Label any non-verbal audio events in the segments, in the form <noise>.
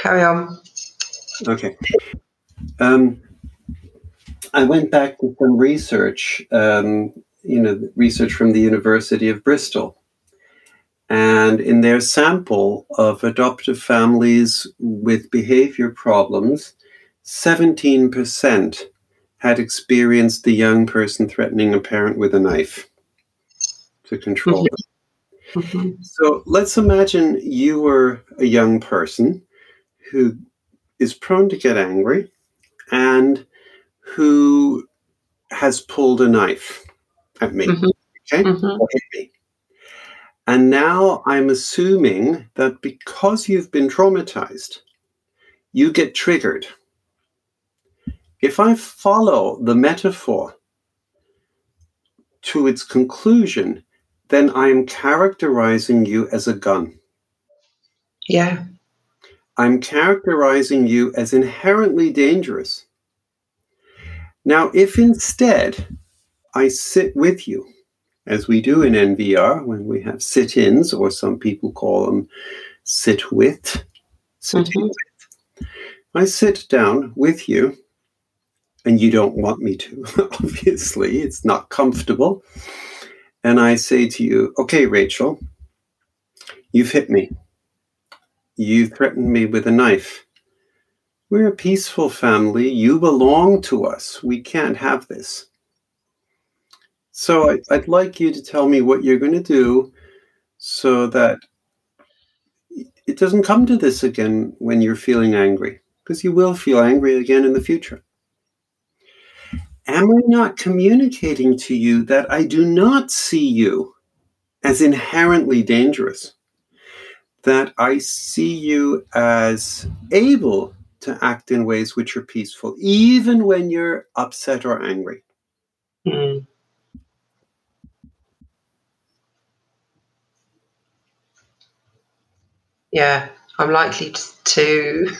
Carry on. Okay. Um, I went back to some research, um, you know, research from the University of Bristol. And in their sample of adoptive families with behavior problems, 17% had experienced the young person threatening a parent with a knife to control them. Mm-hmm. So let's imagine you were a young person who is prone to get angry and who has pulled a knife at me. Mhm. Okay? Mhm. Me. And now I'm assuming that because you've been traumatized, you get triggered. If I follow the metaphor to its conclusion, then I'm characterizing you as a gun. Yeah. I'm characterizing you as inherently dangerous. Now, if instead I sit with you, as we do in NVR when we have sit ins, or some people call them sit with, sitting Mhm. with, I sit down with you, and you don't want me to, <laughs> obviously, it's not comfortable. And I say to you, okay, Rachel, you've hit me. You threatened me with a knife. We're a peaceful family. You belong to us. We can't have this. So I, I'd like you to tell me what you're going to do so that it doesn't come to this again when you're feeling angry, because you will feel angry again in the future. Am I not communicating to you that I do not see you as inherently dangerous? That I see you as able to act in ways which are peaceful, even when you're upset or angry. Mm. Yeah, I'm likely to.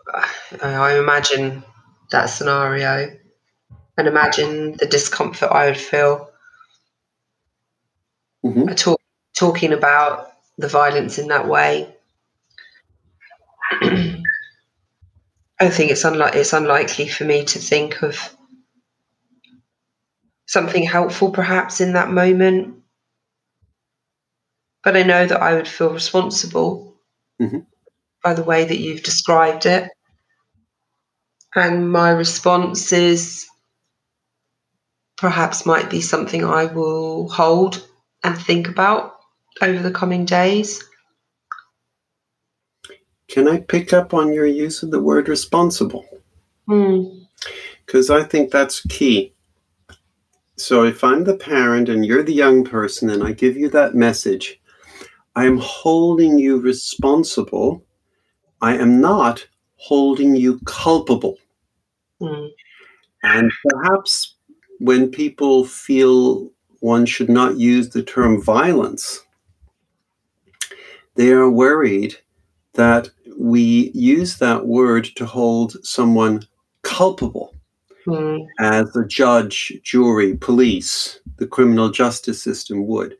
<laughs> I imagine that scenario and imagine the discomfort I would feel Mhm. Talk, talking about the violence in that way. <clears throat> I think it's unlike it's unlikely for me to think of something helpful perhaps in that moment. But I know that I would feel responsible Mhm. by the way that you've described it. And my responses perhaps might be something I will hold and think about over the coming days. Can I pick up on your use of the word responsible? Hmm. Because I think that's key. So if I'm the parent and you're the young person and I give you that message, I'm holding you responsible. I am not holding you culpable. Hmm. And perhaps when people feel one should not use the term violence, they are worried that we use that word to hold someone culpable Hmm. as a judge, jury, police, the criminal justice system would.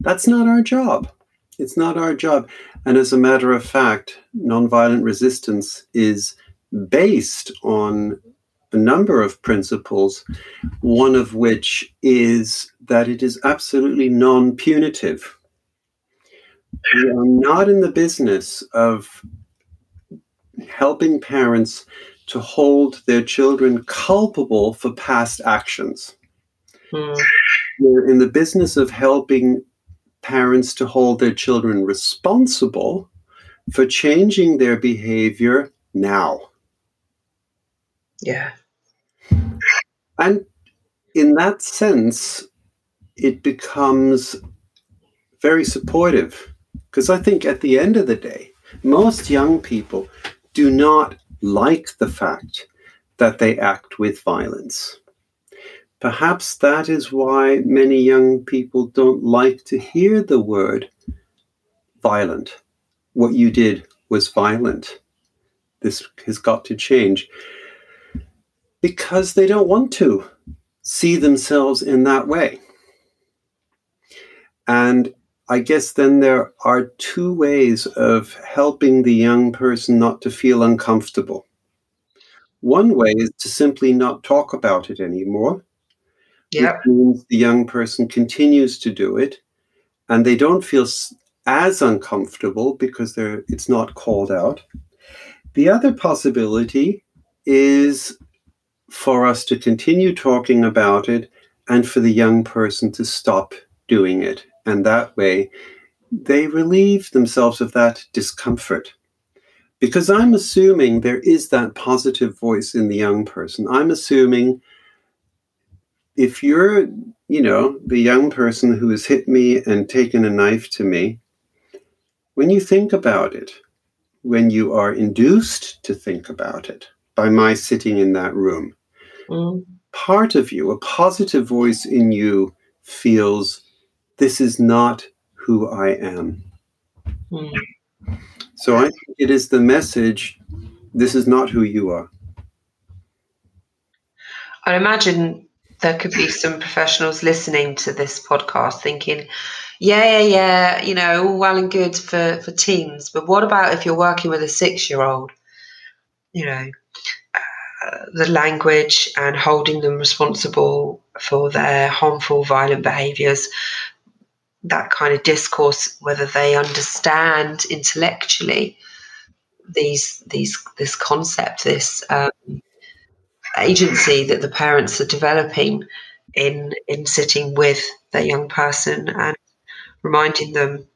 That's not our job. It's not our job. And as a matter of fact, nonviolent resistance is based on a number of principles, one of which is that it is absolutely non punitive. We are not in the business of helping parents to hold their children culpable for past actions. Hmm. We're in the business of helping parents to hold their children responsible for changing their behavior now. Yeah. And in that sense, it becomes very supportive because I think at the end of the day, most young people do not like the fact that they act with violence. Perhaps that is why many young people don't like to hear the word violent. What you did was violent. This has got to change. Because they don't want to see themselves in that way. And I guess then there are two ways of helping the young person not to feel uncomfortable. One way is to simply not talk about it anymore. Yeah. Which means the young person continues to do it and they don't feel as uncomfortable because they're, it's not called out. The other possibility is for us to continue talking about it and for the young person to stop doing it. And that way, they relieve themselves of that discomfort. Because I'm assuming there is that positive voice in the young person. I'm assuming if you're, you know, the young person who has hit me and taken a knife to me, when you think about it, when you are induced to think about it by my sitting in that room, mm. part of you, a positive voice in you, feels this is not who I am. Mm. So I think it is the message this is not who you are. I imagine there could be some professionals listening to this podcast thinking, yeah, yeah, yeah, you know, all well and good for, for teens, but what about if you're working with a six year old? You know, uh, the language and holding them responsible for their harmful, violent behaviors that kind of discourse, whether they understand intellectually these these this concept, this um, agency that the parents are developing in in sitting with their young person and reminding them,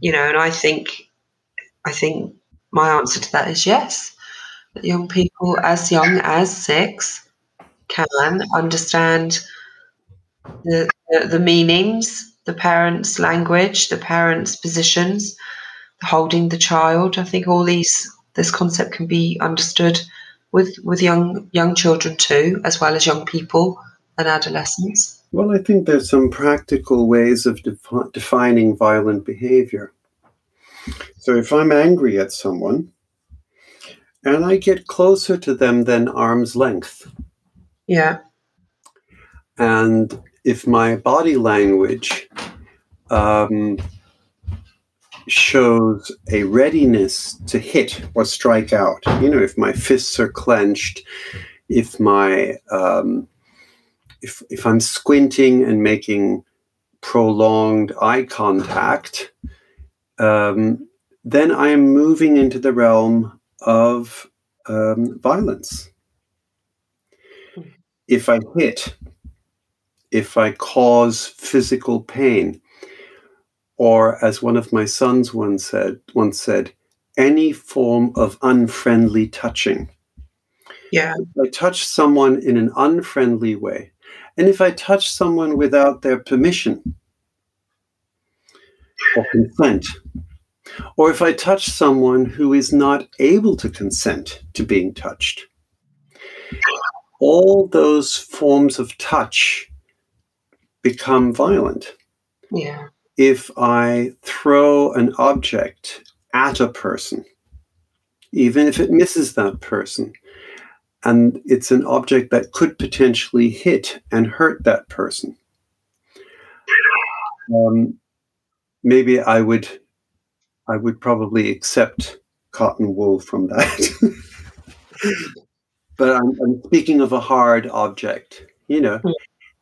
you know. And I think I think my answer to that is yes. That young people as young as six can understand the, the, the meanings the parents' language, the parents' positions, holding the child. I think all these this concept can be understood with with young young children too, as well as young people and adolescents. Well, I think there's some practical ways of defi- defining violent behavior. So if I'm angry at someone and I get closer to them than arm's length. Yeah. And if my body language um, shows a readiness to hit or strike out, you know, if my fists are clenched, if my um, if if I'm squinting and making prolonged eye contact, um, then I am moving into the realm of um, violence. If I hit, if I cause physical pain, or as one of my sons once said, once said, any form of unfriendly touching. Yeah. If I touch someone in an unfriendly way, and if I touch someone without their permission or consent, or if I touch someone who is not able to consent to being touched, all those forms of touch become violent. Yeah. If I throw an object at a person, even if it misses that person, and it's an object that could potentially hit and hurt that person, um, maybe I would, I would probably accept cotton wool from that. <laughs> but I'm, I'm, speaking of a hard object, you know.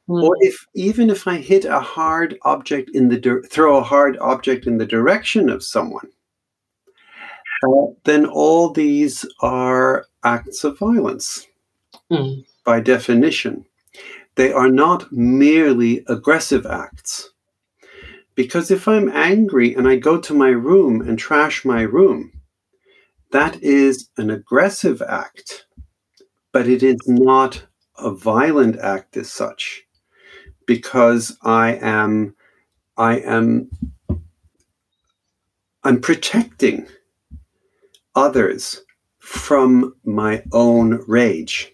Mm. Or if even if I hit a hard object in the di- throw a hard object in the direction of someone, uh, then all these are acts of violence mm. by definition. They are not merely aggressive acts. Because if I'm angry and I go to my room and trash my room, that is an aggressive act, but it is not a violent act as such because I am I am I'm protecting others from my own rage.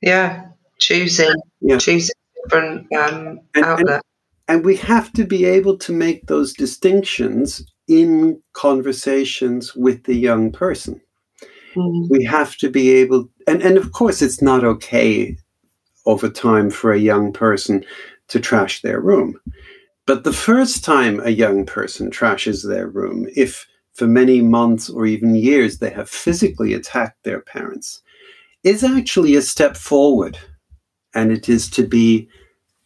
Yeah, choosing yeah. choosing different um, and, outlet. And, and we have to be able to make those distinctions in conversations with the young person. Mm. We have to be able, and, and of course, it's not okay over time for a young person to trash their room. But the first time a young person trashes their room, if for many months or even years they have physically attacked their parents, is actually a step forward. And it is to be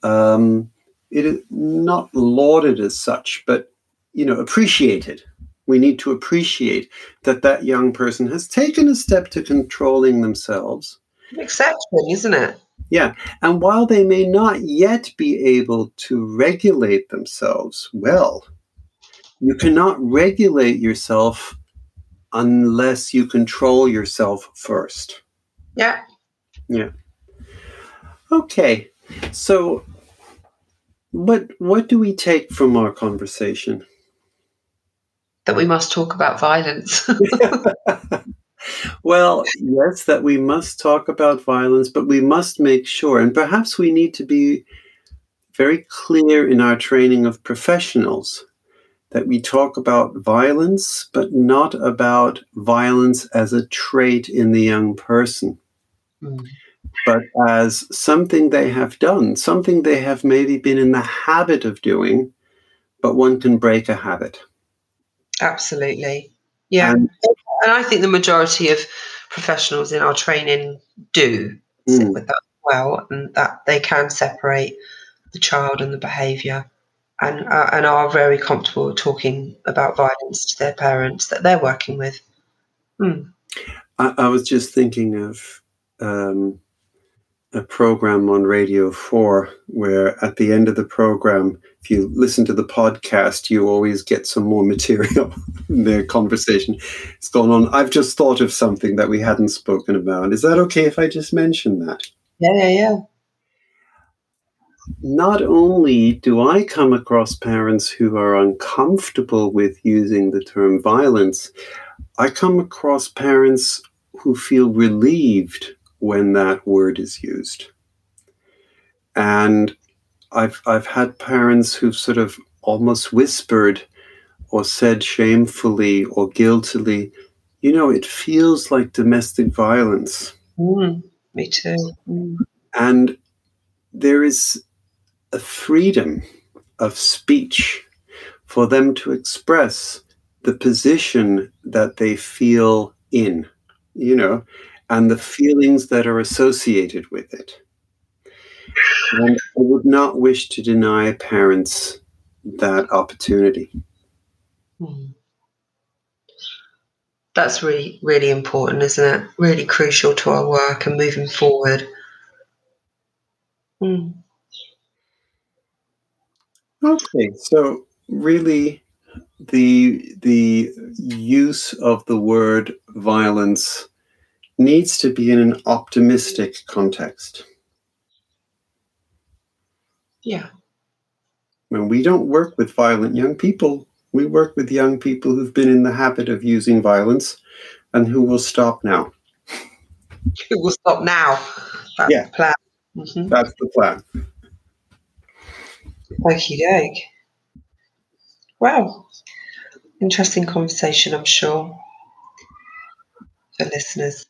um, it is not lauded as such, but you know, appreciated. We need to appreciate that that young person has taken a step to controlling themselves. Exception, isn't it? Yeah. And while they may not yet be able to regulate themselves well, you cannot regulate yourself unless you control yourself first. Yeah. Yeah. Okay. So what what do we take from our conversation? That we must talk about violence. <laughs> <laughs> well, yes, that we must talk about violence, but we must make sure, and perhaps we need to be very clear in our training of professionals that we talk about violence, but not about violence as a trait in the young person. Mm but as something they have done, something they have maybe been in the habit of doing, but one can break a habit. Absolutely. Yeah. And, and I think the majority of professionals in our training do sit mm. with that well, and that they can separate the child and the behaviour and, uh, and are very comfortable talking about violence to their parents that they're working with. Mm. I, I, was just thinking of um, a program on Radio 4 where at the end of the program, if you listen to the podcast, you always get some more material <laughs> in their conversation. It's gone on. I've just thought of something that we hadn't spoken about. Is that okay if I just mention that? Yeah, yeah, yeah. Not only do I come across parents who are uncomfortable with using the term violence, I come across parents who feel relieved when that word is used. And I've I've had parents who've sort of almost whispered or said shamefully or guiltily, you know, it feels like domestic violence. Mm, me too. Mm. And there is a freedom of speech for them to express the position that they feel in, you know, and the feelings that are associated with it. And I would not wish to deny parents that opportunity. Hmm. That's really, really important, isn't it? Really crucial to our work and moving forward. Mm. Okay, so really, the the use of the word violence needs to be in an optimistic context. Yeah. When we don't work with violent young people, we work with young people who've been in the habit of using violence and who will stop now. Who will stop now? That's yeah. the plan. Mm-hmm. That's the plan. Okie doke. Wow. Interesting conversation, I'm sure, for listeners.